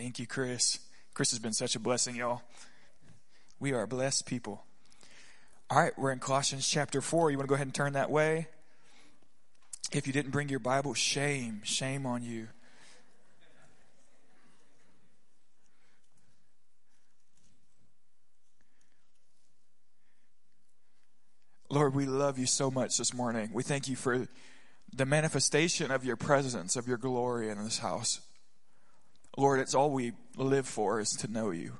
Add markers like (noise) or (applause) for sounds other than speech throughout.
Thank you, Chris. Chris has been such a blessing, y'all. We are blessed people. All right, we're in Colossians chapter 4. You want to go ahead and turn that way? If you didn't bring your Bible, shame, shame on you. Lord, we love you so much this morning. We thank you for the manifestation of your presence, of your glory in this house. Lord, it's all we live for is to know you.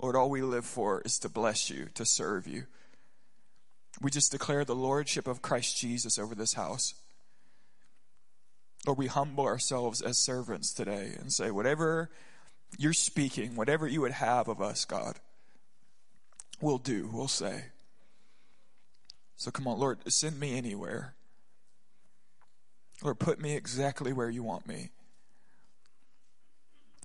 Lord, all we live for is to bless you, to serve you. We just declare the lordship of Christ Jesus over this house. Lord, we humble ourselves as servants today and say, whatever you're speaking, whatever you would have of us, God, we'll do, we'll say. So come on, Lord, send me anywhere. Lord, put me exactly where you want me.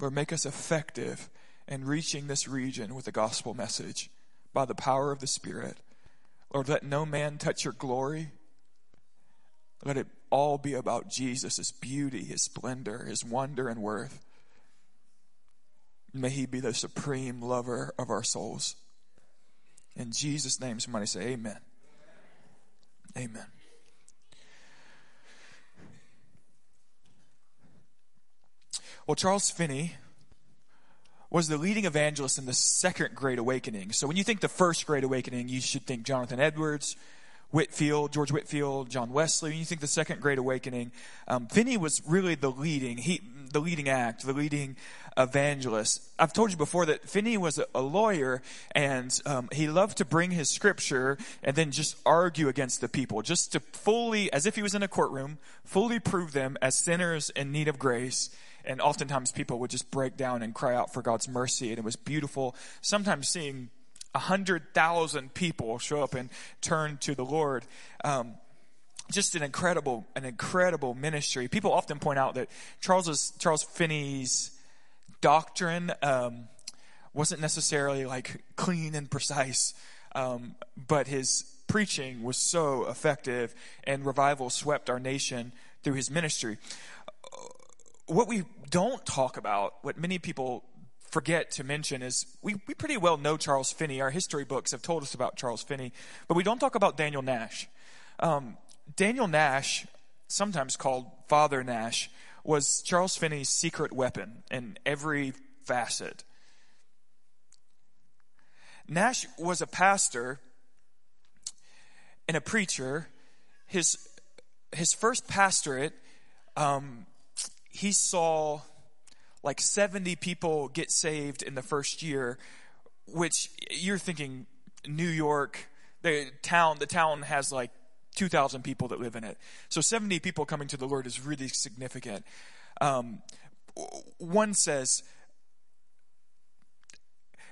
Lord, make us effective in reaching this region with the gospel message by the power of the Spirit. Lord, let no man touch your glory. Let it all be about Jesus, his beauty, his splendor, his wonder and worth. May he be the supreme lover of our souls. In Jesus' name, somebody say, Amen. Amen. Well, Charles Finney was the leading evangelist in the second Great Awakening. So when you think the first Great Awakening, you should think Jonathan Edwards, Whitefield, George Whitefield, John Wesley. When you think the second Great Awakening, um, Finney was really the leading. He the leading act, the leading evangelist. I've told you before that Finney was a, a lawyer and um, he loved to bring his scripture and then just argue against the people, just to fully, as if he was in a courtroom, fully prove them as sinners in need of grace. And oftentimes people would just break down and cry out for God's mercy. And it was beautiful. Sometimes seeing a hundred thousand people show up and turn to the Lord. Um, just an incredible, an incredible ministry. People often point out that Charles's, Charles Finney's doctrine um, wasn't necessarily like clean and precise, um, but his preaching was so effective, and revival swept our nation through his ministry. What we don't talk about, what many people forget to mention is we, we pretty well know Charles Finney. Our history books have told us about Charles Finney, but we don't talk about Daniel Nash. Um, Daniel Nash, sometimes called Father Nash, was Charles Finney's secret weapon in every facet. Nash was a pastor and a preacher. His, his first pastorate, um, he saw like 70 people get saved in the first year, which you're thinking New York, the town, the town has like 2,000 people that live in it. So 70 people coming to the Lord is really significant. Um, one says,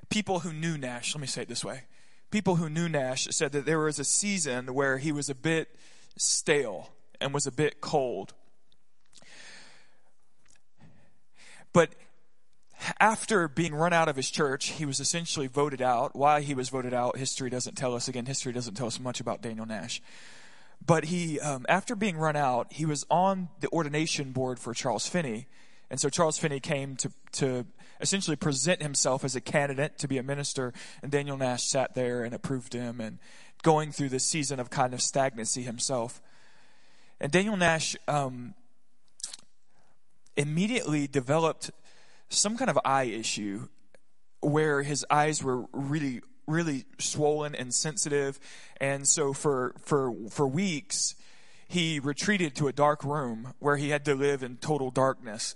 people who knew Nash, let me say it this way. People who knew Nash said that there was a season where he was a bit stale and was a bit cold. But after being run out of his church, he was essentially voted out. Why he was voted out, history doesn't tell us. Again, history doesn't tell us much about Daniel Nash. But he, um, after being run out, he was on the ordination board for Charles Finney. And so Charles Finney came to, to essentially present himself as a candidate to be a minister. And Daniel Nash sat there and approved him and going through this season of kind of stagnancy himself. And Daniel Nash um, immediately developed some kind of eye issue where his eyes were really really swollen and sensitive. And so for, for, for weeks, he retreated to a dark room where he had to live in total darkness.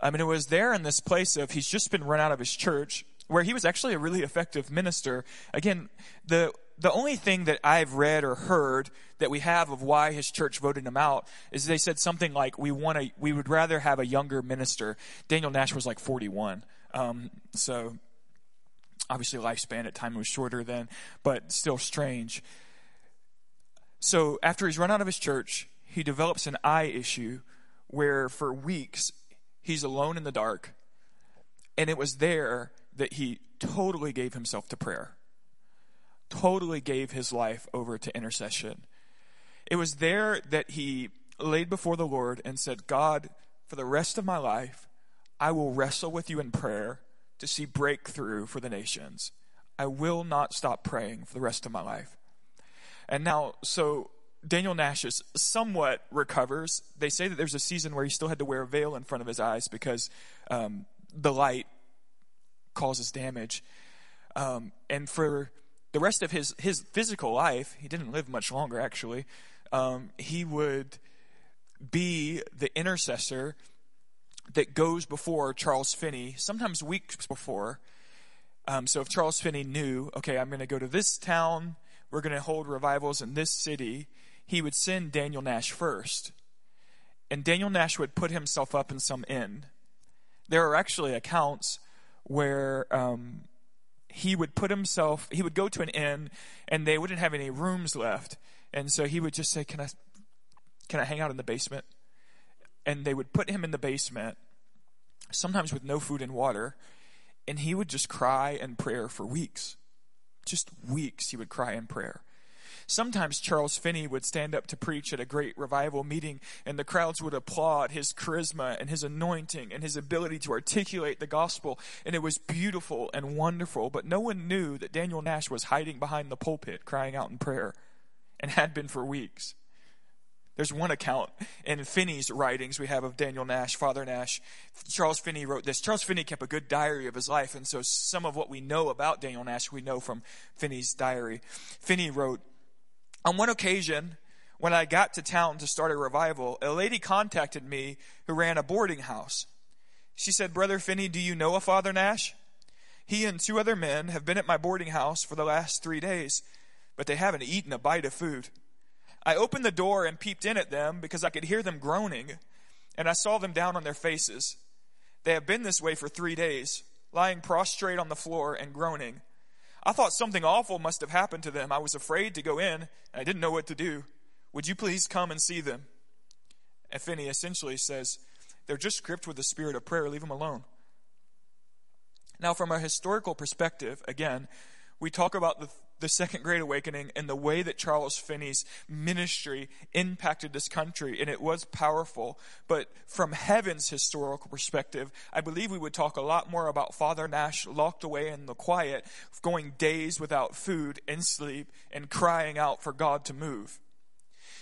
I mean, it was there in this place of he's just been run out of his church where he was actually a really effective minister. Again, the, the only thing that I've read or heard that we have of why his church voted him out is they said something like, we want to, we would rather have a younger minister. Daniel Nash was like 41. Um, so Obviously, lifespan at time was shorter then, but still strange. So after he's run out of his church, he develops an eye issue where for weeks he's alone in the dark. And it was there that he totally gave himself to prayer, totally gave his life over to intercession. It was there that he laid before the Lord and said, God, for the rest of my life, I will wrestle with you in prayer to see breakthrough for the nations. I will not stop praying for the rest of my life. And now, so Daniel Nash is somewhat recovers. They say that there's a season where he still had to wear a veil in front of his eyes because um, the light causes damage. Um, and for the rest of his, his physical life, he didn't live much longer actually. Um, he would be the intercessor that goes before Charles Finney, sometimes weeks before. Um, so if Charles Finney knew, okay, I'm going to go to this town, we're going to hold revivals in this city, he would send Daniel Nash first. And Daniel Nash would put himself up in some inn. There are actually accounts where um, he would put himself, he would go to an inn and they wouldn't have any rooms left. And so he would just say, Can I, can I hang out in the basement? and they would put him in the basement, sometimes with no food and water, and he would just cry and prayer for weeks. Just weeks he would cry in prayer. Sometimes Charles Finney would stand up to preach at a great revival meeting, and the crowds would applaud his charisma and his anointing and his ability to articulate the gospel. And it was beautiful and wonderful, but no one knew that Daniel Nash was hiding behind the pulpit crying out in prayer and had been for weeks. There's one account in Finney's writings we have of Daniel Nash, Father Nash. Charles Finney wrote this. Charles Finney kept a good diary of his life, and so some of what we know about Daniel Nash we know from Finney's diary. Finney wrote, On one occasion, when I got to town to start a revival, a lady contacted me who ran a boarding house. She said, Brother Finney, do you know a Father Nash? He and two other men have been at my boarding house for the last three days, but they haven't eaten a bite of food. I opened the door and peeped in at them because I could hear them groaning, and I saw them down on their faces. They have been this way for three days, lying prostrate on the floor and groaning. I thought something awful must have happened to them. I was afraid to go in, and I didn't know what to do. Would you please come and see them? And Finney essentially says, They're just gripped with the spirit of prayer. Leave them alone. Now, from a historical perspective, again, we talk about the the Second Great Awakening and the way that Charles Finney's ministry impacted this country, and it was powerful. But from heaven's historical perspective, I believe we would talk a lot more about Father Nash locked away in the quiet, going days without food and sleep, and crying out for God to move.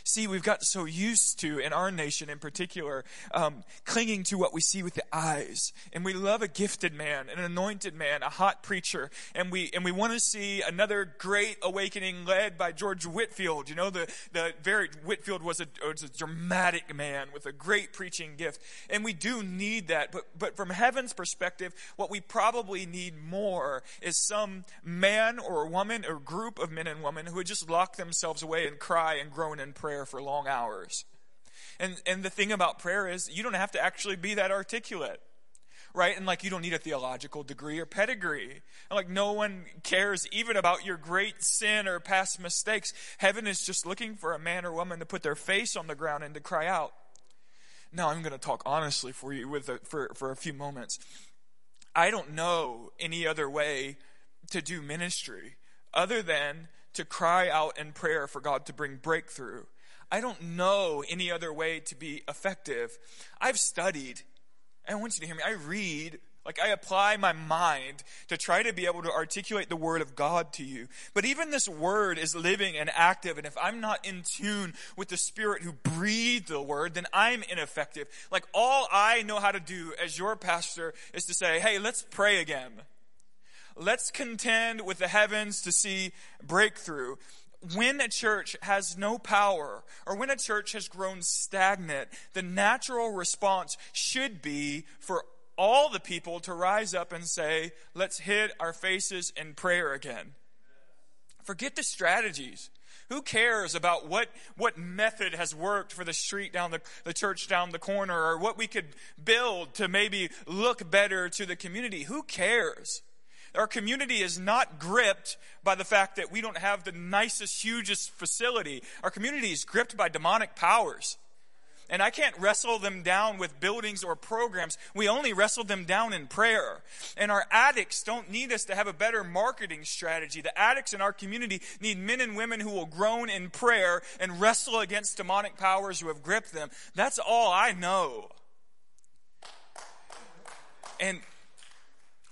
See, we've got so used to, in our nation in particular, um, clinging to what we see with the eyes. And we love a gifted man, an anointed man, a hot preacher. And we, and we want to see another great awakening led by George Whitefield. You know, the, the very, Whitefield was a, was a dramatic man with a great preaching gift. And we do need that. But, but from heaven's perspective, what we probably need more is some man or woman or group of men and women who would just lock themselves away and cry and groan and pray prayer for long hours. And, and the thing about prayer is you don't have to actually be that articulate. Right? And like you don't need a theological degree or pedigree. And like no one cares even about your great sin or past mistakes. Heaven is just looking for a man or woman to put their face on the ground and to cry out. Now I'm going to talk honestly for you with a, for, for a few moments. I don't know any other way to do ministry other than to cry out in prayer for God to bring breakthrough. I don't know any other way to be effective. I've studied. I want you to hear me. I read, like I apply my mind to try to be able to articulate the word of God to you. But even this word is living and active. And if I'm not in tune with the spirit who breathed the word, then I'm ineffective. Like all I know how to do as your pastor is to say, Hey, let's pray again. Let's contend with the heavens to see breakthrough when a church has no power or when a church has grown stagnant, the natural response should be for all the people to rise up and say, let's hit our faces in prayer again. Forget the strategies. Who cares about what, what method has worked for the street down the, the church down the corner or what we could build to maybe look better to the community? Who cares? Our community is not gripped by the fact that we don't have the nicest, hugest facility. Our community is gripped by demonic powers. And I can't wrestle them down with buildings or programs. We only wrestle them down in prayer. And our addicts don't need us to have a better marketing strategy. The addicts in our community need men and women who will groan in prayer and wrestle against demonic powers who have gripped them. That's all I know. and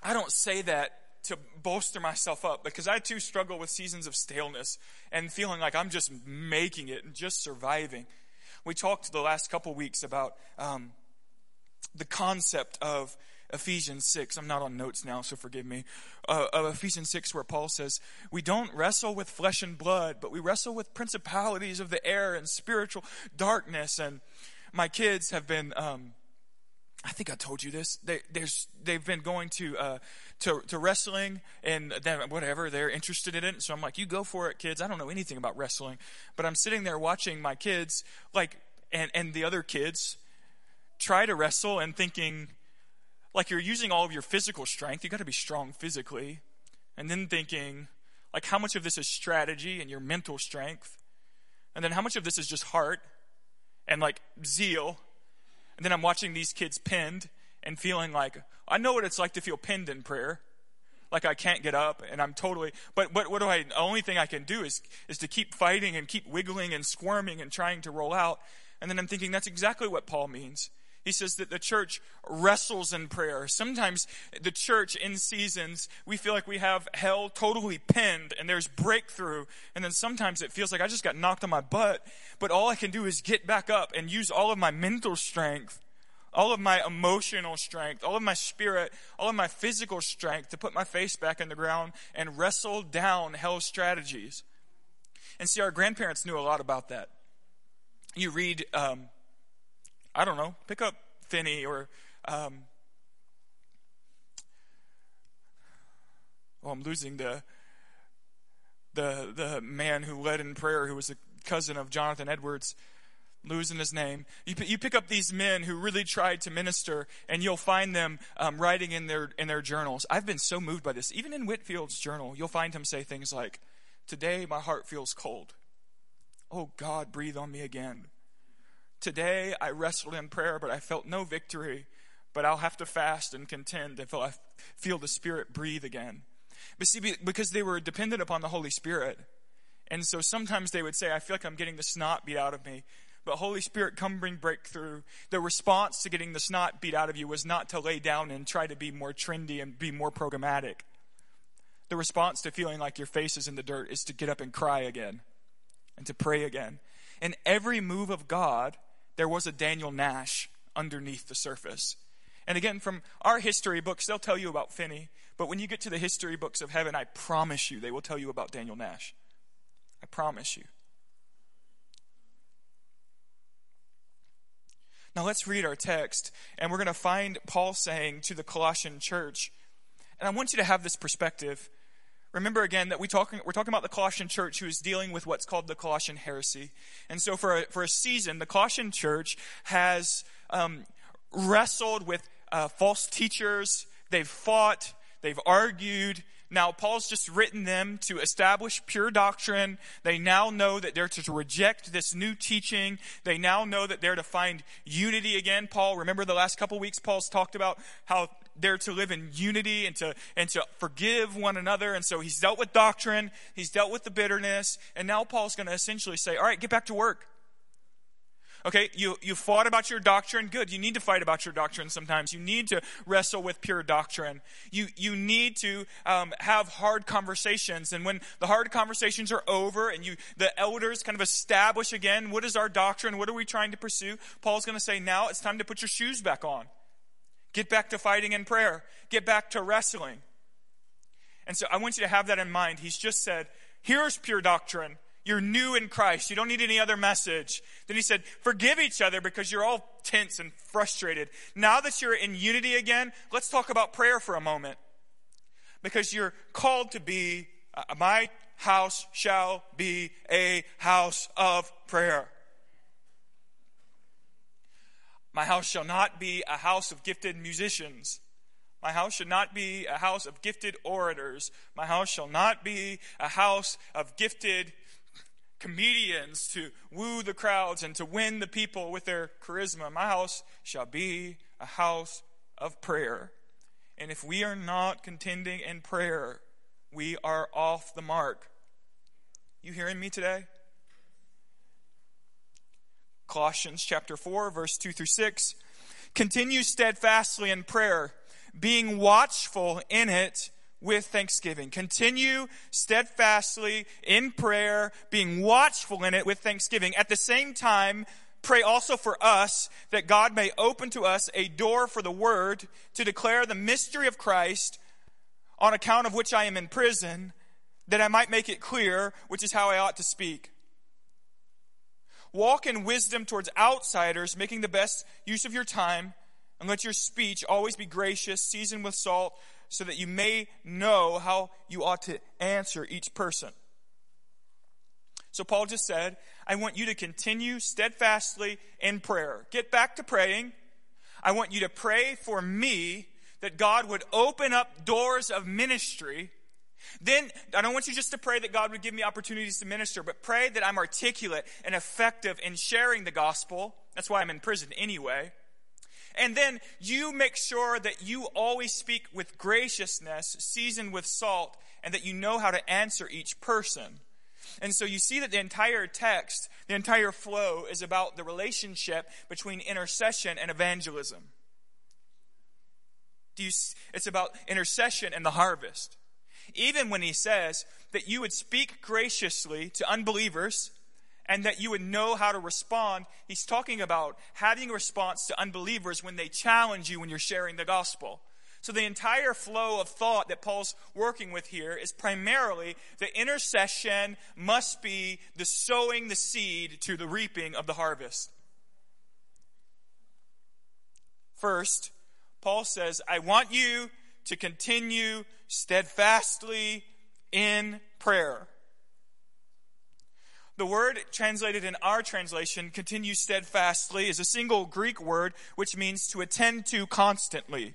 I don't say that to bolster myself up because I too struggle with seasons of staleness and feeling like I'm just making it and just surviving. We talked the last couple weeks about um, the concept of Ephesians 6. I'm not on notes now, so forgive me. Uh, of Ephesians 6, where Paul says, We don't wrestle with flesh and blood, but we wrestle with principalities of the air and spiritual darkness. And my kids have been. Um, I think I told you this. They, they've been going to, uh, to, to wrestling and then whatever they're interested in it. So I'm like, you go for it, kids. I don't know anything about wrestling, but I'm sitting there watching my kids, like, and and the other kids, try to wrestle and thinking, like you're using all of your physical strength. You got to be strong physically. And then thinking, like, how much of this is strategy and your mental strength? And then how much of this is just heart and like zeal? And then I'm watching these kids pinned and feeling like, I know what it's like to feel pinned in prayer. Like I can't get up and I'm totally, but, but what do I, the only thing I can do is, is to keep fighting and keep wiggling and squirming and trying to roll out. And then I'm thinking that's exactly what Paul means. He says that the church wrestles in prayer. Sometimes the church in seasons, we feel like we have hell totally pinned and there's breakthrough. And then sometimes it feels like I just got knocked on my butt, but all I can do is get back up and use all of my mental strength, all of my emotional strength, all of my spirit, all of my physical strength to put my face back in the ground and wrestle down hell's strategies. And see, our grandparents knew a lot about that. You read, um, I don't know, pick up Finney or, um, oh, I'm losing the, the, the man who led in prayer who was a cousin of Jonathan Edwards losing his name. You, you pick up these men who really tried to minister, and you'll find them um, writing in their in their journals. I've been so moved by this. Even in Whitefield's journal, you'll find him say things like, "Today my heart feels cold. Oh God, breathe on me again. Today I wrestled in prayer, but I felt no victory. But I'll have to fast and contend until I feel the Spirit breathe again. But see, because they were dependent upon the Holy Spirit. And so sometimes they would say, I feel like I'm getting the snot beat out of me. But Holy Spirit, come bring breakthrough. The response to getting the snot beat out of you was not to lay down and try to be more trendy and be more programmatic. The response to feeling like your face is in the dirt is to get up and cry again and to pray again. And every move of God there was a Daniel Nash underneath the surface. And again, from our history books, they'll tell you about Finney. But when you get to the history books of heaven, I promise you, they will tell you about Daniel Nash. I promise you. Now let's read our text, and we're going to find Paul saying to the Colossian church, and I want you to have this perspective remember again that we talking, we're talking about the Colossian church who is dealing with what's called the Colossian heresy. And so for a, for a season, the Colossian church has um, wrestled with uh, false teachers. They've fought. They've argued. Now, Paul's just written them to establish pure doctrine. They now know that they're to reject this new teaching. They now know that they're to find unity again. Paul, remember the last couple weeks, Paul's talked about how they're to live in unity and to, and to forgive one another. And so he's dealt with doctrine. He's dealt with the bitterness. And now Paul's going to essentially say, all right, get back to work. Okay, you, you fought about your doctrine. Good. You need to fight about your doctrine sometimes. You need to wrestle with pure doctrine. You, you need to um, have hard conversations. And when the hard conversations are over and you, the elders kind of establish again, what is our doctrine? What are we trying to pursue? Paul's going to say, now it's time to put your shoes back on. Get back to fighting in prayer. Get back to wrestling. And so I want you to have that in mind. He's just said, here's pure doctrine. You're new in Christ. You don't need any other message. Then he said, forgive each other because you're all tense and frustrated. Now that you're in unity again, let's talk about prayer for a moment. Because you're called to be, uh, my house shall be a house of prayer. My house shall not be a house of gifted musicians. My house should not be a house of gifted orators. My house shall not be a house of gifted comedians to woo the crowds and to win the people with their charisma. My house shall be a house of prayer. And if we are not contending in prayer, we are off the mark. You hearing me today? Colossians chapter 4, verse 2 through 6. Continue steadfastly in prayer, being watchful in it with thanksgiving. Continue steadfastly in prayer, being watchful in it with thanksgiving. At the same time, pray also for us that God may open to us a door for the word to declare the mystery of Christ, on account of which I am in prison, that I might make it clear, which is how I ought to speak. Walk in wisdom towards outsiders, making the best use of your time, and let your speech always be gracious, seasoned with salt so that you may know how you ought to answer each person. So Paul just said, I want you to continue steadfastly in prayer. Get back to praying. I want you to pray for me that God would open up doors of ministry. Then, I don't want you just to pray that God would give me opportunities to minister, but pray that I'm articulate and effective in sharing the gospel. That's why I'm in prison anyway. And then you make sure that you always speak with graciousness, seasoned with salt, and that you know how to answer each person. And so you see that the entire text, the entire flow is about the relationship between intercession and evangelism. Do You, it's about intercession and the harvest. Even when he says that you would speak graciously to unbelievers and that you would know how to respond. He's talking about having a response to unbelievers when they challenge you when you're sharing the gospel. So the entire flow of thought that Paul's working with here is primarily the intercession must be the sowing the seed to the reaping of the harvest. First, Paul says, I want you to continue steadfastly in prayer. The word translated in our translation, continue steadfastly, is a single Greek word which means to attend to constantly.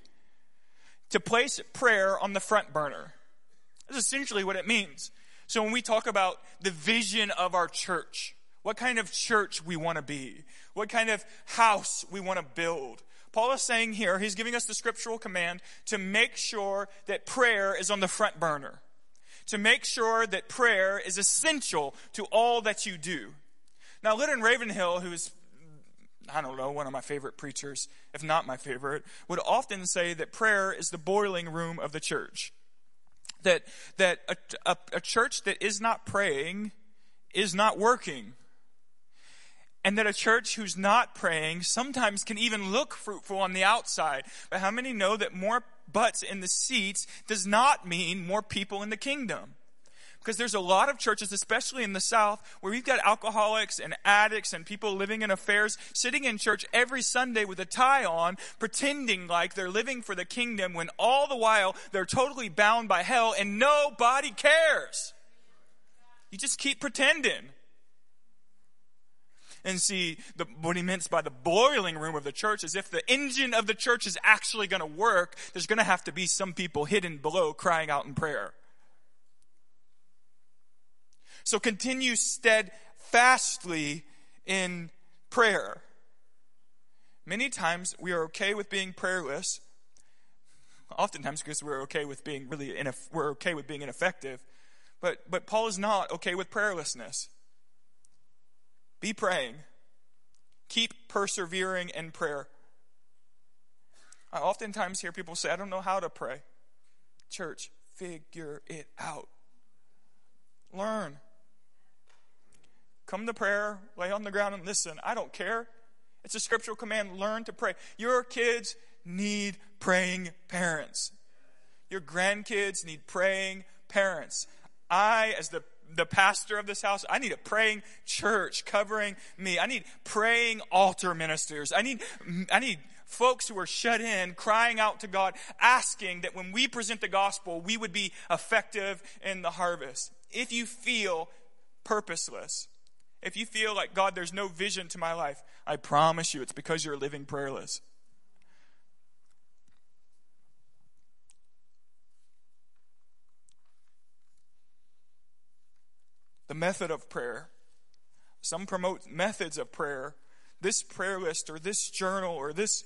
To place prayer on the front burner. That's essentially what it means. So when we talk about the vision of our church, what kind of church we want to be, what kind of house we want to build, Paul is saying here, he's giving us the scriptural command to make sure that prayer is on the front burner to make sure that prayer is essential to all that you do. Now, Leonard Ravenhill, who is, I don't know, one of my favorite preachers, if not my favorite, would often say that prayer is the boiling room of the church. That, that a, a, a church that is not praying is not working. And that a church who's not praying sometimes can even look fruitful on the outside. But how many know that more butts in the seats does not mean more people in the kingdom. Because there's a lot of churches, especially in the South, where we've got alcoholics and addicts and people living in affairs sitting in church every Sunday with a tie on, pretending like they're living for the kingdom when all the while they're totally bound by hell and nobody cares. You just keep pretending and see the, what he meant by the boiling room of the church is if the engine of the church is actually going to work, there's going to have to be some people hidden below crying out in prayer. So continue steadfastly in prayer. Many times we are okay with being prayerless. Oftentimes because we're okay with being really ineff- we're okay with being ineffective. But but Paul is not okay with prayerlessness. Be praying. Keep persevering in prayer. I oftentimes hear people say, I don't know how to pray. Church, figure it out. Learn. Come to prayer, lay on the ground and listen. I don't care. It's a scriptural command. Learn to pray. Your kids need praying parents. Your grandkids need praying parents. I, as the the pastor of this house. I need a praying church covering me. I need praying altar ministers. I need, I need folks who are shut in, crying out to God, asking that when we present the gospel, we would be effective in the harvest. If you feel purposeless, if you feel like, God, there's no vision to my life, I promise you it's because you're living prayerless. The method of prayer. Some promote methods of prayer. This prayer list or this journal or this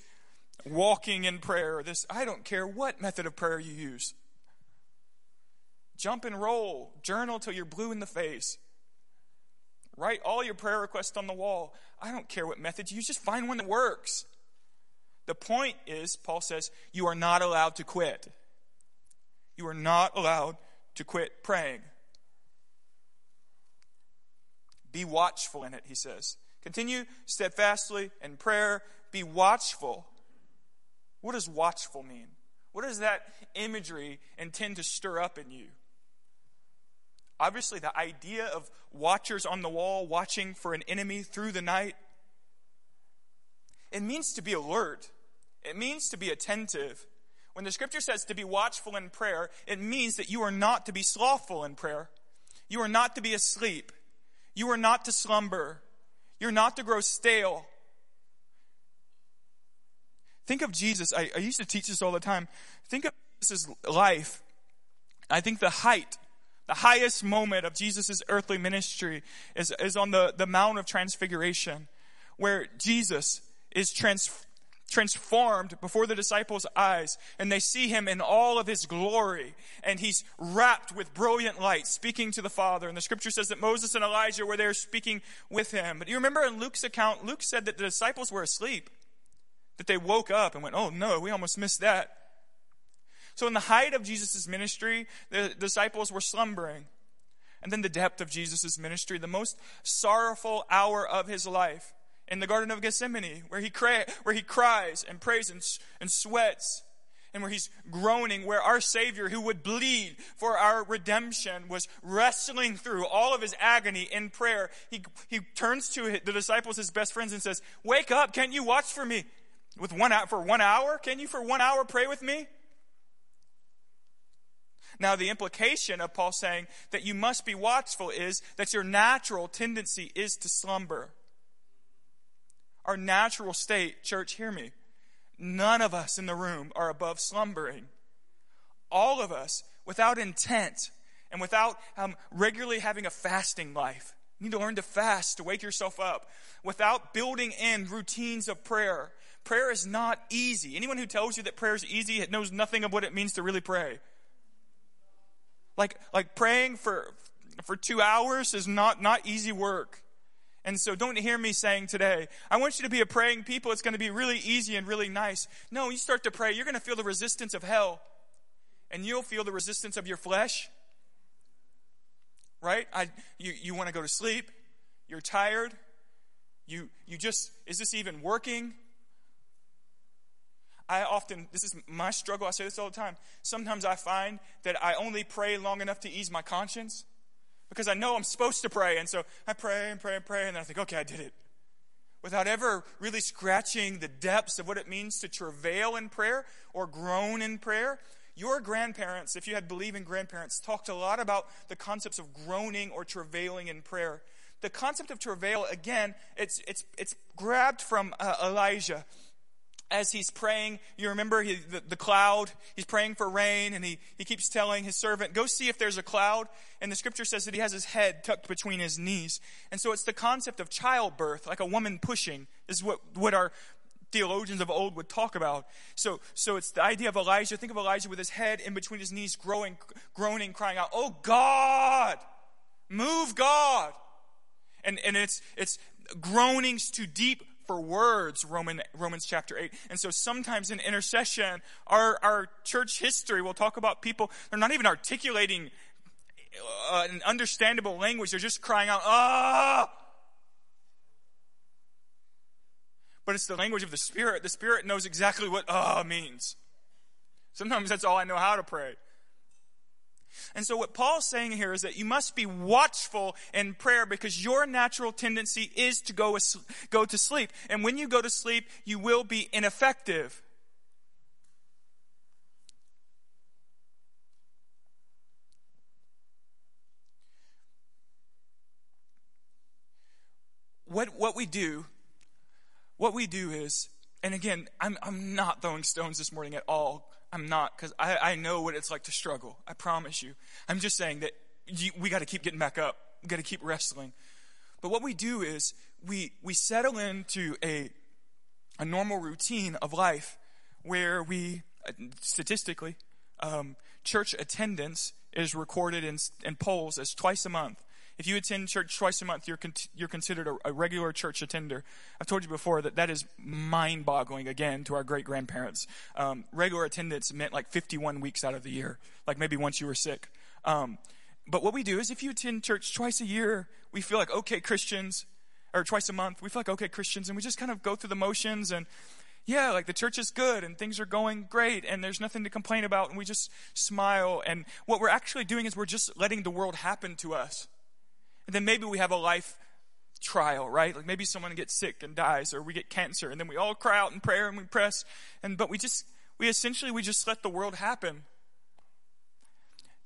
walking in prayer or this, I don't care what method of prayer you use. Jump and roll, journal till you're blue in the face. Write all your prayer requests on the wall. I don't care what method you use, just find one that works. The point is, Paul says, you are not allowed to quit. You are not allowed to quit praying. Be watchful in it, he says. Continue steadfastly in prayer. Be watchful. What does watchful mean? What does that imagery intend to stir up in you? Obviously, the idea of watchers on the wall watching for an enemy through the night, it means to be alert. It means to be attentive. When the scripture says to be watchful in prayer, it means that you are not to be slothful in prayer. You are not to be asleep. You are not to slumber. You're not to grow stale. Think of Jesus. I, I used to teach this all the time. Think of Jesus' life. I think the height, the highest moment of Jesus' earthly ministry is, is on the, the Mount of Transfiguration, where Jesus is trans, transformed before the disciples' eyes, and they see him in all of his glory, and he's wrapped with brilliant light, speaking to the Father. And the scripture says that Moses and Elijah were there speaking with him. But you remember in Luke's account, Luke said that the disciples were asleep that they woke up and went, oh no, we almost missed that. So, in the height of Jesus' ministry, the disciples were slumbering. And then the depth of Jesus' ministry, the most sorrowful hour of his life in the Garden of Gethsemane, where he, cry, where he cries and prays and, and sweats, and where he's groaning, where our Savior, who would bleed for our redemption, was wrestling through all of his agony in prayer. He, he turns to the disciples, his best friends, and says, Wake up, can't you watch for me? With one hour, for one hour? Can you for one hour pray with me? Now, the implication of Paul saying that you must be watchful is that your natural tendency is to slumber. Our natural state, church, hear me. None of us in the room are above slumbering. All of us, without intent and without um, regularly having a fasting life, you need to learn to fast to wake yourself up without building in routines of prayer Prayer is not easy. Anyone who tells you that prayer is easy knows nothing of what it means to really pray. Like, like praying for, for two hours is not, not easy work. And so don't hear me saying today, I want you to be a praying people. It's going to be really easy and really nice. No, you start to pray, you're going to feel the resistance of hell. And you'll feel the resistance of your flesh. Right? I, you, you want to go to sleep. You're tired. You, you just, is this even working? I often, this is my struggle, I say this all the time. Sometimes I find that I only pray long enough to ease my conscience because I know I'm supposed to pray. And so I pray and pray and pray, and then I think, okay, I did it. Without ever really scratching the depths of what it means to travail in prayer or groan in prayer. Your grandparents, if you had believing grandparents, talked a lot about the concepts of groaning or travailing in prayer. The concept of travail, again, it's, it's, it's grabbed from uh, Elijah as he's praying, you remember he, the, the, cloud, he's praying for rain, and he, he keeps telling his servant, Go see if there's a cloud. And the scripture says that he has his head tucked between his knees. And so it's the concept of childbirth, like a woman pushing, is what, what our theologians of old would talk about. So, so it's the idea of Elijah. Think of Elijah with his head in between his knees, growing, groaning, crying out, Oh God! Move God! And, and it's, it's groanings too deep words, Roman, Romans chapter 8. And so sometimes in intercession, our, our church history will talk about people, they're not even articulating uh, an understandable language, they're just crying out, ah! But it's the language of the Spirit. The Spirit knows exactly what ah means. Sometimes that's all I know how to pray. And so, what Paul's saying here is that you must be watchful in prayer because your natural tendency is to go, go to sleep. And when you go to sleep, you will be ineffective. What, what we do, what we do is, and again, I'm, I'm not throwing stones this morning at all I'm not, because I, I know what it's like to struggle. I promise you. I'm just saying that you, we got to keep getting back up. We got to keep wrestling. But what we do is we, we settle into a, a normal routine of life where we, statistically, um, church attendance is recorded in, in polls as twice a month. If you attend church twice a month, you're, con- you're considered a, a regular church attender. I've told you before that that is mind boggling again to our great grandparents. Um, regular attendance meant like 51 weeks out of the year, like maybe once you were sick. Um, but what we do is if you attend church twice a year, we feel like, okay, Christians, or twice a month, we feel like, okay, Christians, and we just kind of go through the motions and yeah, like the church is good and things are going great and there's nothing to complain about and we just smile. And what we're actually doing is we're just letting the world happen to us. And then maybe we have a life trial, right? Like maybe someone gets sick and dies or we get cancer and then we all cry out in prayer and we press and but we just we essentially we just let the world happen.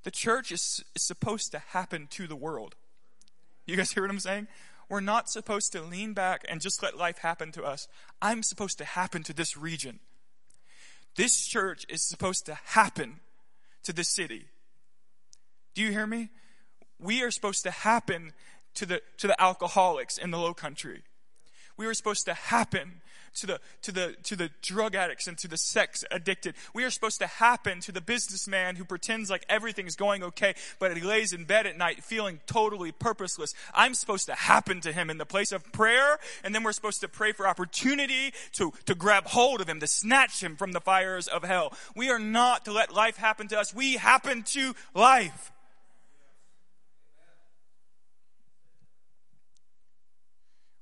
The church is, is supposed to happen to the world. You guys (laughs) hear what I'm saying? We're not supposed to lean back and just let life happen to us. I'm supposed to happen to this region. This church is supposed to happen to this city. Do you hear me? We are supposed to happen to the, to the alcoholics in the low country. We are supposed to happen to the, to the, to the drug addicts and to the sex addicted. We are supposed to happen to the businessman who pretends like everything's going okay, but he lays in bed at night feeling totally purposeless. I'm supposed to happen to him in the place of prayer, and then we're supposed to pray for opportunity to, to grab hold of him, to snatch him from the fires of hell. We are not to let life happen to us. We happen to life.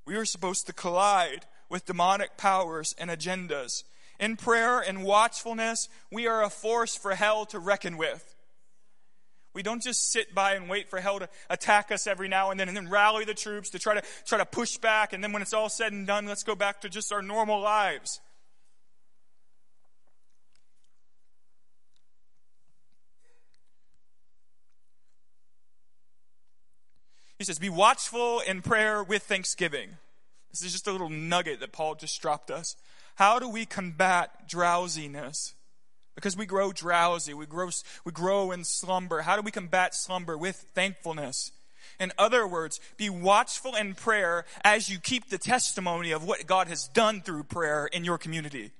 We are supposed to collide with demonic powers and agendas. In prayer and watchfulness, we are a force for hell to reckon with. We don't just sit by and wait for hell to attack us every now and then and then rally the troops to try to try to push back and then when it's all said and done, let's go back to just our normal lives. He says, Be watchful in prayer with thanksgiving. This is just a little nugget that Paul just dropped us. How do we combat drowsiness? Because we grow drowsy, we grow, we grow in slumber. How do we combat slumber? With thankfulness. In other words, be watchful in prayer as you keep the testimony of what God has done through prayer in your community.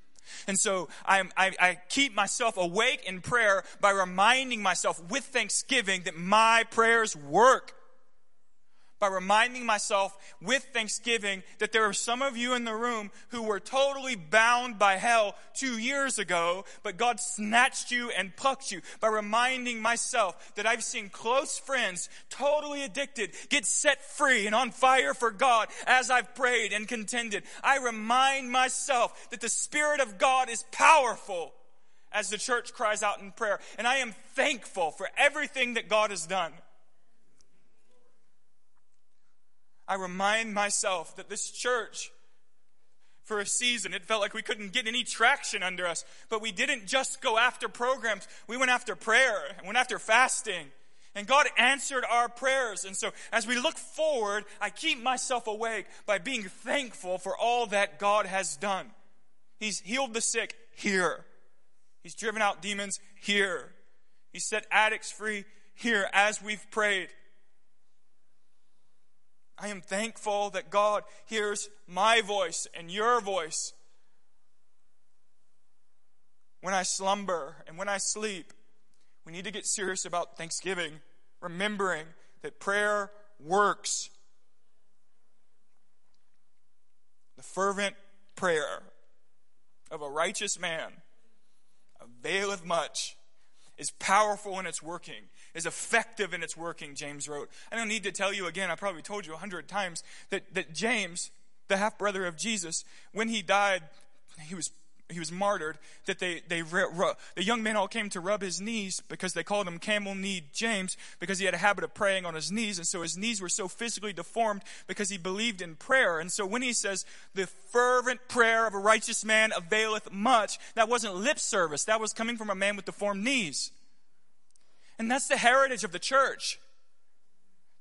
And so I, I, keep myself awake in prayer by reminding myself with thanksgiving that my prayers work by reminding myself with thanksgiving that there are some of you in the room who were totally bound by hell two years ago, but God snatched you and plucked you. By reminding myself that I've seen close friends, totally addicted, get set free and on fire for God as I've prayed and contended. I remind myself that the Spirit of God is powerful as the church cries out in prayer. And I am thankful for everything that God has done. I remind myself that this church, for a season, it felt like we couldn't get any traction under us. But we didn't just go after programs, we went after prayer, and went after fasting. And God answered our prayers. And so as we look forward, I keep myself awake by being thankful for all that God has done. He's healed the sick here. He's driven out demons here. He set addicts free here as we've prayed. I am thankful that God hears my voice and your voice. When I slumber and when I sleep, we need to get serious about thanksgiving, remembering that prayer works. The fervent prayer of a righteous man availeth much, is powerful in its working is effective in its working, James wrote. I don't need to tell you again, I probably told you a hundred times, that, that James, the half brother of Jesus, when he died, he was he was martyred, that they, they, the young men all came to rub his knees because they called him camel kneed James because he had a habit of praying on his knees. And so his knees were so physically deformed because he believed in prayer. And so when he says, the fervent prayer of a righteous man availeth much, that wasn't lip service. That was coming from a man with deformed knees. And that's the heritage of the church.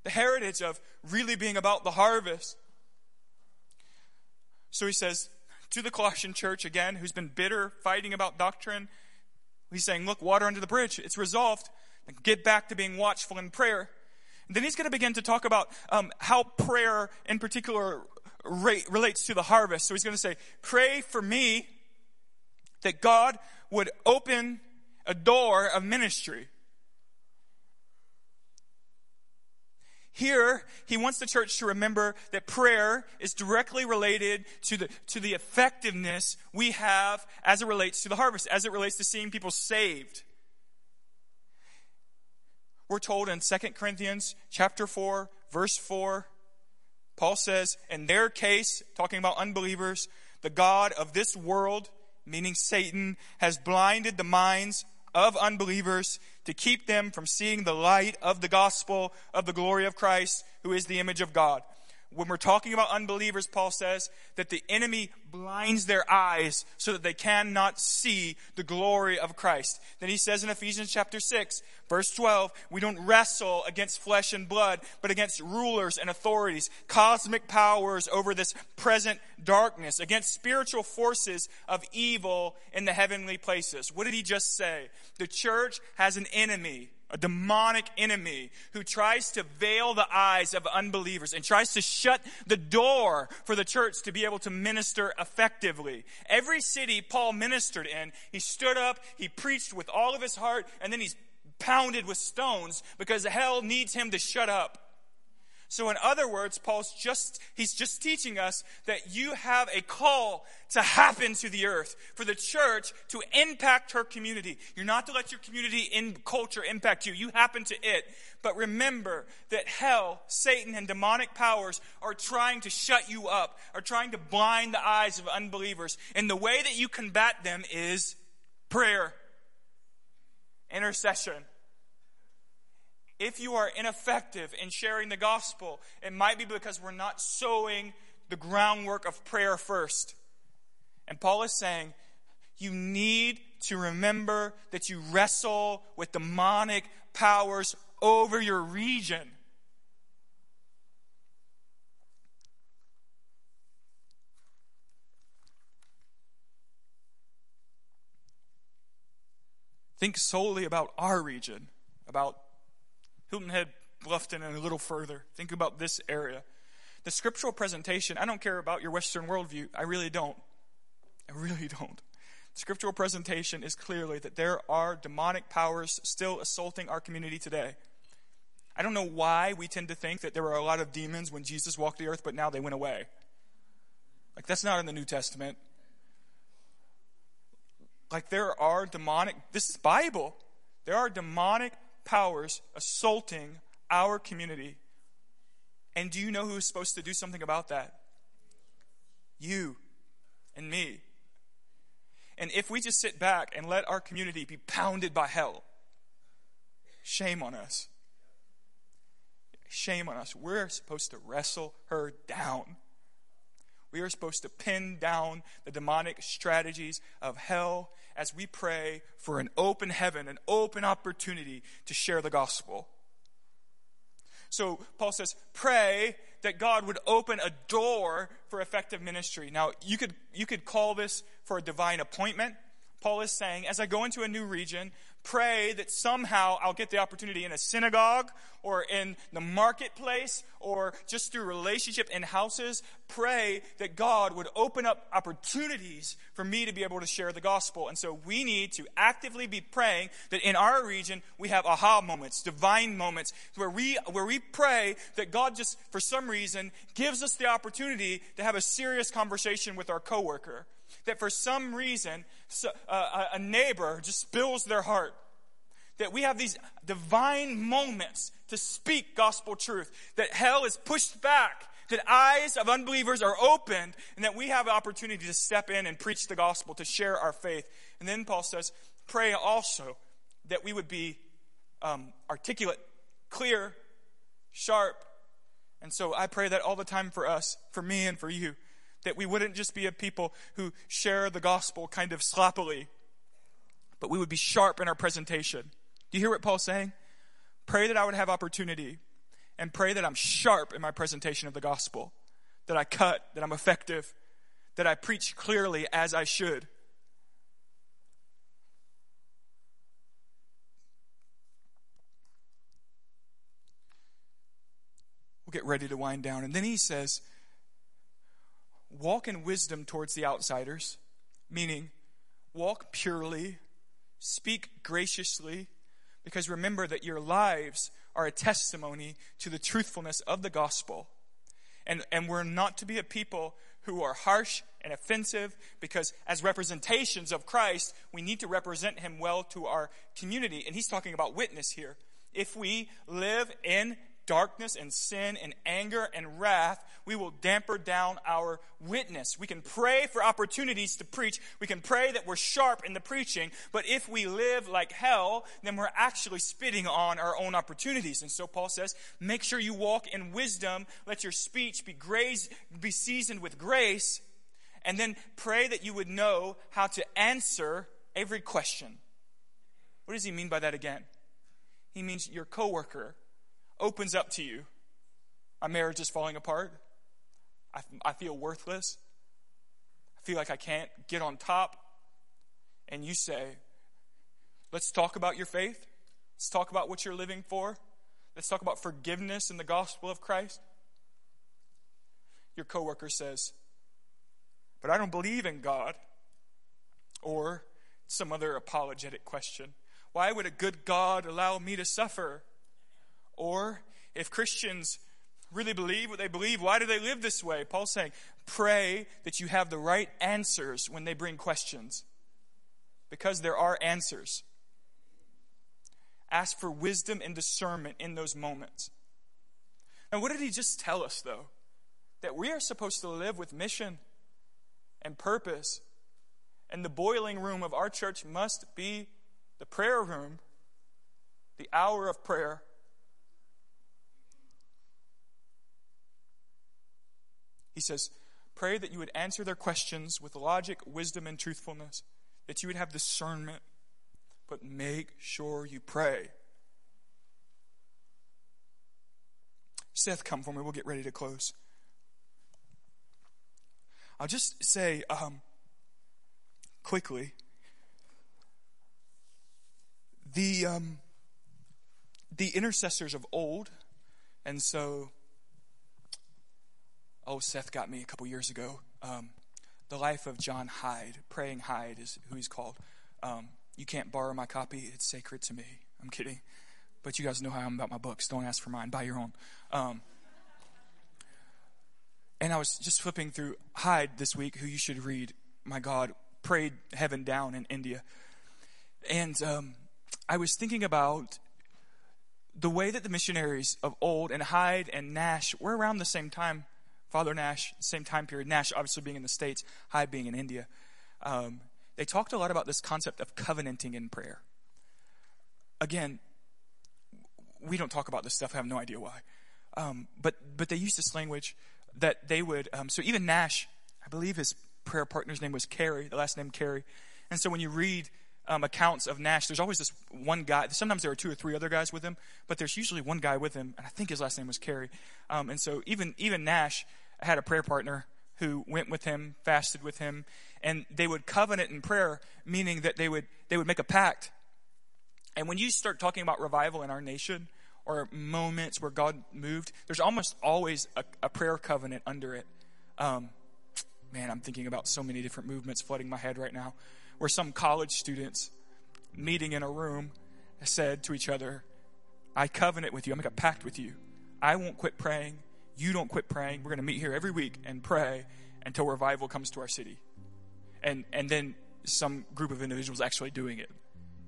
The heritage of really being about the harvest. So he says to the Colossian church again, who's been bitter, fighting about doctrine, he's saying, Look, water under the bridge. It's resolved. Get back to being watchful in prayer. And then he's going to begin to talk about um, how prayer in particular relates to the harvest. So he's going to say, Pray for me that God would open a door of ministry. Here, he wants the church to remember that prayer is directly related to the, to the effectiveness we have as it relates to the harvest, as it relates to seeing people saved. We're told in 2 Corinthians chapter 4, verse 4, Paul says, in their case, talking about unbelievers, the God of this world, meaning Satan, has blinded the minds of unbelievers to keep them from seeing the light of the gospel of the glory of Christ, who is the image of God. When we're talking about unbelievers, Paul says that the enemy blinds their eyes so that they cannot see the glory of Christ. Then he says in Ephesians chapter 6, verse 12, we don't wrestle against flesh and blood, but against rulers and authorities, cosmic powers over this present darkness, against spiritual forces of evil in the heavenly places. What did he just say? The church has an enemy a demonic enemy who tries to veil the eyes of unbelievers and tries to shut the door for the church to be able to minister effectively. Every city Paul ministered in, he stood up, he preached with all of his heart, and then he's pounded with stones because hell needs him to shut up. So in other words, Paul's just, he's just teaching us that you have a call to happen to the earth, for the church to impact her community. You're not to let your community in culture impact you. You happen to it. But remember that hell, Satan, and demonic powers are trying to shut you up, are trying to blind the eyes of unbelievers. And the way that you combat them is prayer, intercession if you are ineffective in sharing the gospel, it might be because we're not sowing the groundwork of prayer first. And Paul is saying, you need to remember that you wrestle with demonic powers over your region. Think solely about our region, about Hilton Head, Bluffton, and a little further. Think about this area. The scriptural presentation, I don't care about your Western worldview. I really don't. I really don't. The scriptural presentation is clearly that there are demonic powers still assaulting our community today. I don't know why we tend to think that there were a lot of demons when Jesus walked the earth, but now they went away. Like, that's not in the New Testament. Like, there are demonic, this is Bible. There are demonic powers assaulting our community. And do you know who is supposed to do something about that? You and me. And if we just sit back and let our community be pounded by hell, shame on us. Shame on us. We're supposed to wrestle her down. We are supposed to pin down the demonic strategies of hell as we pray for an open heaven, an open opportunity to share the gospel. So Paul says, pray that God would open a door for effective ministry. Now, you could, you could call this for a divine appointment. Paul is saying, as I go into a new region, pray that somehow I'll get the opportunity in a synagogue or in the marketplace or just through relationship in houses. Pray that God would open up opportunities for me to be able to share the gospel. And so we need to actively be praying that in our region we have aha moments, divine moments, where we, where we pray that God just, for some reason, gives us the opportunity to have a serious conversation with our coworker that for some reason uh, a neighbor just spills their heart. That we have these divine moments to speak gospel truth. That hell is pushed back. That eyes of unbelievers are opened. And that we have opportunity to step in and preach the gospel, to share our faith. And then Paul says, pray also that we would be um, articulate, clear, sharp. And so I pray that all the time for us, for me and for you that we wouldn't just be a people who share the gospel kind of sloppily, but we would be sharp in our presentation. Do you hear what Paul's saying? Pray that I would have opportunity and pray that I'm sharp in my presentation of the gospel, that I cut, that I'm effective, that I preach clearly as I should. We'll get ready to wind down. And then he says, walk in wisdom towards the outsiders, meaning walk purely, speak graciously, because remember that your lives are a testimony to the truthfulness of the gospel. And, and we're not to be a people who are harsh and offensive because as representations of Christ, we need to represent him well to our community. And he's talking about witness here. If we live in darkness and sin and anger and wrath, we will damper down our witness. We can pray for opportunities to preach. We can pray that we're sharp in the preaching. But if we live like hell, then we're actually spitting on our own opportunities. And so Paul says, make sure you walk in wisdom. Let your speech be grace, be seasoned with grace. And then pray that you would know how to answer every question. What does he mean by that again? He means your coworker opens up to you. My marriage is falling apart. I, I feel worthless. I feel like I can't get on top. And you say, Let's talk about your faith. Let's talk about what you're living for. Let's talk about forgiveness in the gospel of Christ. Your coworker says, But I don't believe in God. Or some other apologetic question. Why would a good God allow me to suffer? Or if Christians really believe what they believe, why do they live this way? Paul's saying, pray that you have the right answers when they bring questions. Because there are answers. Ask for wisdom and discernment in those moments. Now, what did he just tell us, though? That we are supposed to live with mission and purpose. And the boiler room of our church must be the prayer room, the hour of prayer He says, Pray that you would answer their questions with logic, wisdom, and truthfulness, that you would have discernment, but make sure you pray. Seth, come for me. We'll get ready to close. I'll just say um, quickly the um, the intercessors of old, and so oh, Seth got me a couple years ago. Um, the Life of John Hyde, Praying Hyde is who he's called. Um, you can't borrow my copy, it's sacred to me. I'm kidding. But you guys know how I'm about my books. Don't ask for mine, buy your own. Um, and I was just flipping through Hyde this week, who you should read. My God, prayed heaven down in India. And um, I was thinking about the way that the missionaries of old and Hyde and Nash were around the same time Father Nash, same time period, Nash obviously being in the States, Hyde being in India, um, they talked a lot about this concept of covenanting in prayer. Again, we don't talk about this stuff, I have no idea why. Um, but, but they used this language that they would, um, so even Nash, I believe his prayer partner's name was Carey, the last name Carey. And so when you read um, accounts of Nash, there's always this one guy. Sometimes there are two or three other guys with him, but there's usually one guy with him, and I think his last name was Carey. Um, and so even even Nash, had a prayer partner who went with him, fasted with him, and they would covenant in prayer, meaning that they would they would make a pact. And when you start talking about revival in our nation or moments where God moved, there's almost always a, a prayer covenant under it. Um, man, I'm thinking about so many different movements flooding my head right now, where some college students meeting in a room said to each other, "I covenant with you. I make a pact with you. I won't quit praying." You don't quit praying. We're going to meet here every week and pray until revival comes to our city. And, and then some group of individuals actually doing it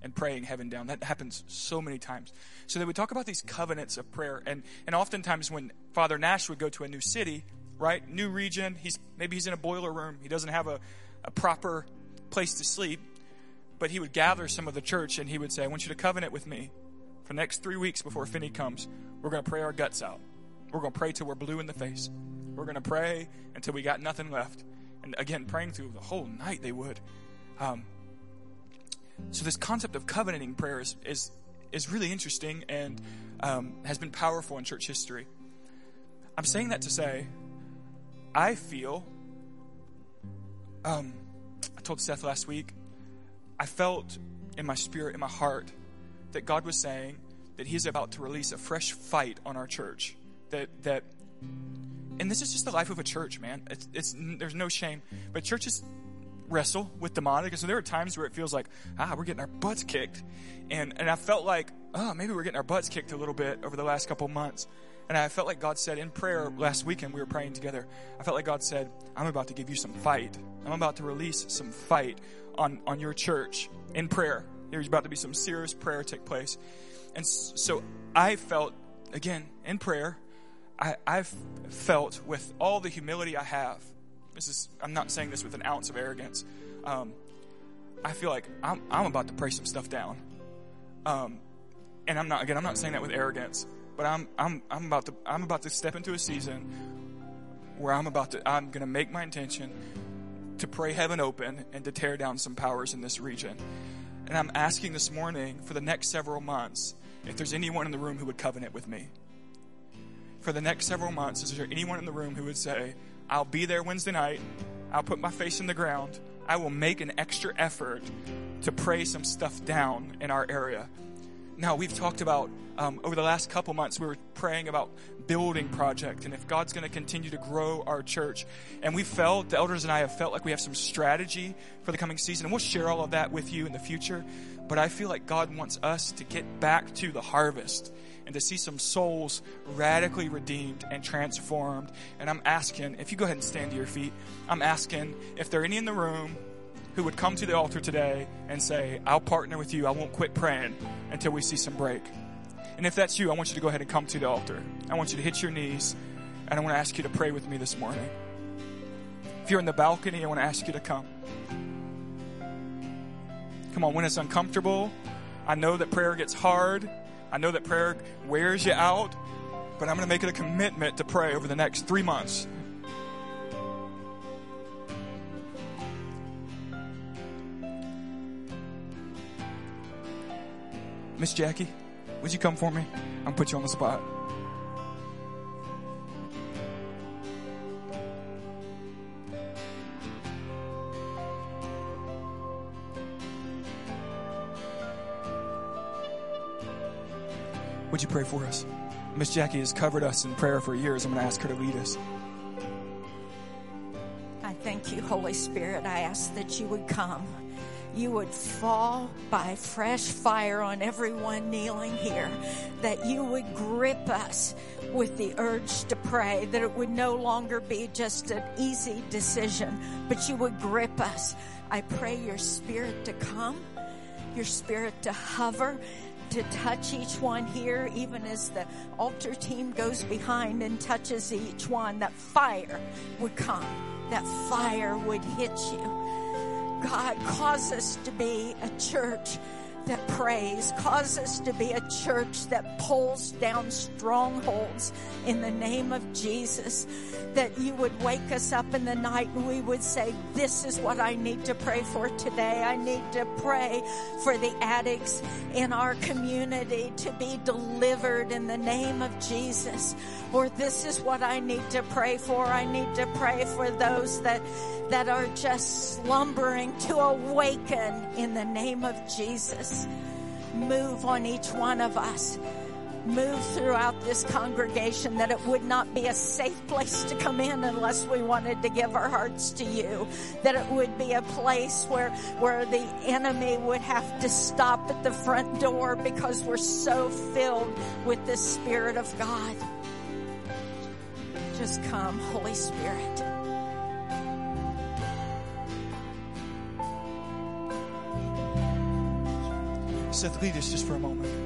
and praying heaven down. That happens so many times. So they would talk about these covenants of prayer. And, and oftentimes when Father Nash would go to a new city, right, new region, he's, maybe he's in a boiler room, he doesn't have a, a proper place to sleep, but he would gather some of the church and he would say, I want you to covenant with me for the next three weeks before Finney comes. We're going to pray our guts out. We're going to pray till we're blue in the face. We're going to pray until we got nothing left. And again, praying through the whole night they would. Um, so this concept of covenanting prayer is, is, is really interesting and um, has been powerful in church history. I'm saying that to say, I feel, um, I told Seth last week, I felt in my spirit, in my heart, that God was saying that He's about to release a fresh fight on our church that that and this is just the life of a church, man. It's, it's there's no shame, but churches wrestle with demonic. And so there are times where it feels like, ah, we're getting our butts kicked. And, and I felt like, oh, maybe we're getting our butts kicked a little bit over the last couple months. And I felt like God said in prayer last weekend, we were praying together. I felt like God said, I'm about to give you some fight. I'm about to release some fight on, on your church in prayer. There's about to be some serious prayer take place. And so I felt, again, in prayer, I, I've felt with all the humility I have, this is, I'm not saying this with an ounce of arrogance. Um, I feel like I'm, I'm about to pray some stuff down. Um, and I'm not, again, I'm not saying that with arrogance, but I'm, I'm, I'm about to, I'm about to step into a season where I'm about to, I'm going to make my intention to pray heaven open and to tear down some powers in this region. And I'm asking this morning for the next several months if there's anyone in the room who would covenant with me. For the next several months, is there anyone in the room who would say, I'll be there Wednesday night, I'll put my face in the ground, I will make an extra effort to pray some stuff down in our area? Now, we've talked about um, over the last couple months, we were praying about building project and if God's going to continue to grow our church. And we felt, the elders and I have felt like we have some strategy for the coming season. And we'll share all of that with you in the future. But I feel like God wants us to get back to the harvest and to see some souls radically redeemed and transformed. And I'm asking, if you go ahead and stand to your feet, I'm asking if there are any in the room who would come to the altar today and say, I'll partner with you. I won't quit praying until we see some break. And if that's you, I want you to go ahead and come to the altar. I want you to hit your knees, and I want to ask you to pray with me this morning. If you're in the balcony, I want to ask you to come. Come on, when it's uncomfortable, I know that prayer gets hard. I know that prayer wears you out, but I'm going to make it a commitment to pray over the next three months Miss Jackie, would you come for me? I'm put you on the spot. Would you pray for us? Miss Jackie has covered us in prayer for years. I'm going to ask her to lead us. I thank you, Holy Spirit. I ask that you would come you would fall by fresh fire on everyone kneeling here, that you would grip us with the urge to pray, that it would no longer be just an easy decision, but you would grip us. I pray your spirit to come, your spirit to hover, to touch each one here, even as the altar team goes behind and touches each one, that fire would come, that fire would hit you. God, cause us to be a church that prays. Cause us to be a church that pulls down strongholds in the name of Jesus. That you would wake us up in the night and we would say, This is what I need to pray for today. I need to pray for the addicts in our community to be delivered in the name of Jesus. Or this is what I need to pray for. I need to pray for those that that are just slumbering to awaken in the name of Jesus. Move on each one of us. Move throughout this congregation that it would not be a safe place to come in unless we wanted to give our hearts to you. That it would be a place where, where the enemy would have to stop at the front door because we're so filled with the Spirit of God. Just come, Holy Spirit. Seth, lead us just for a moment.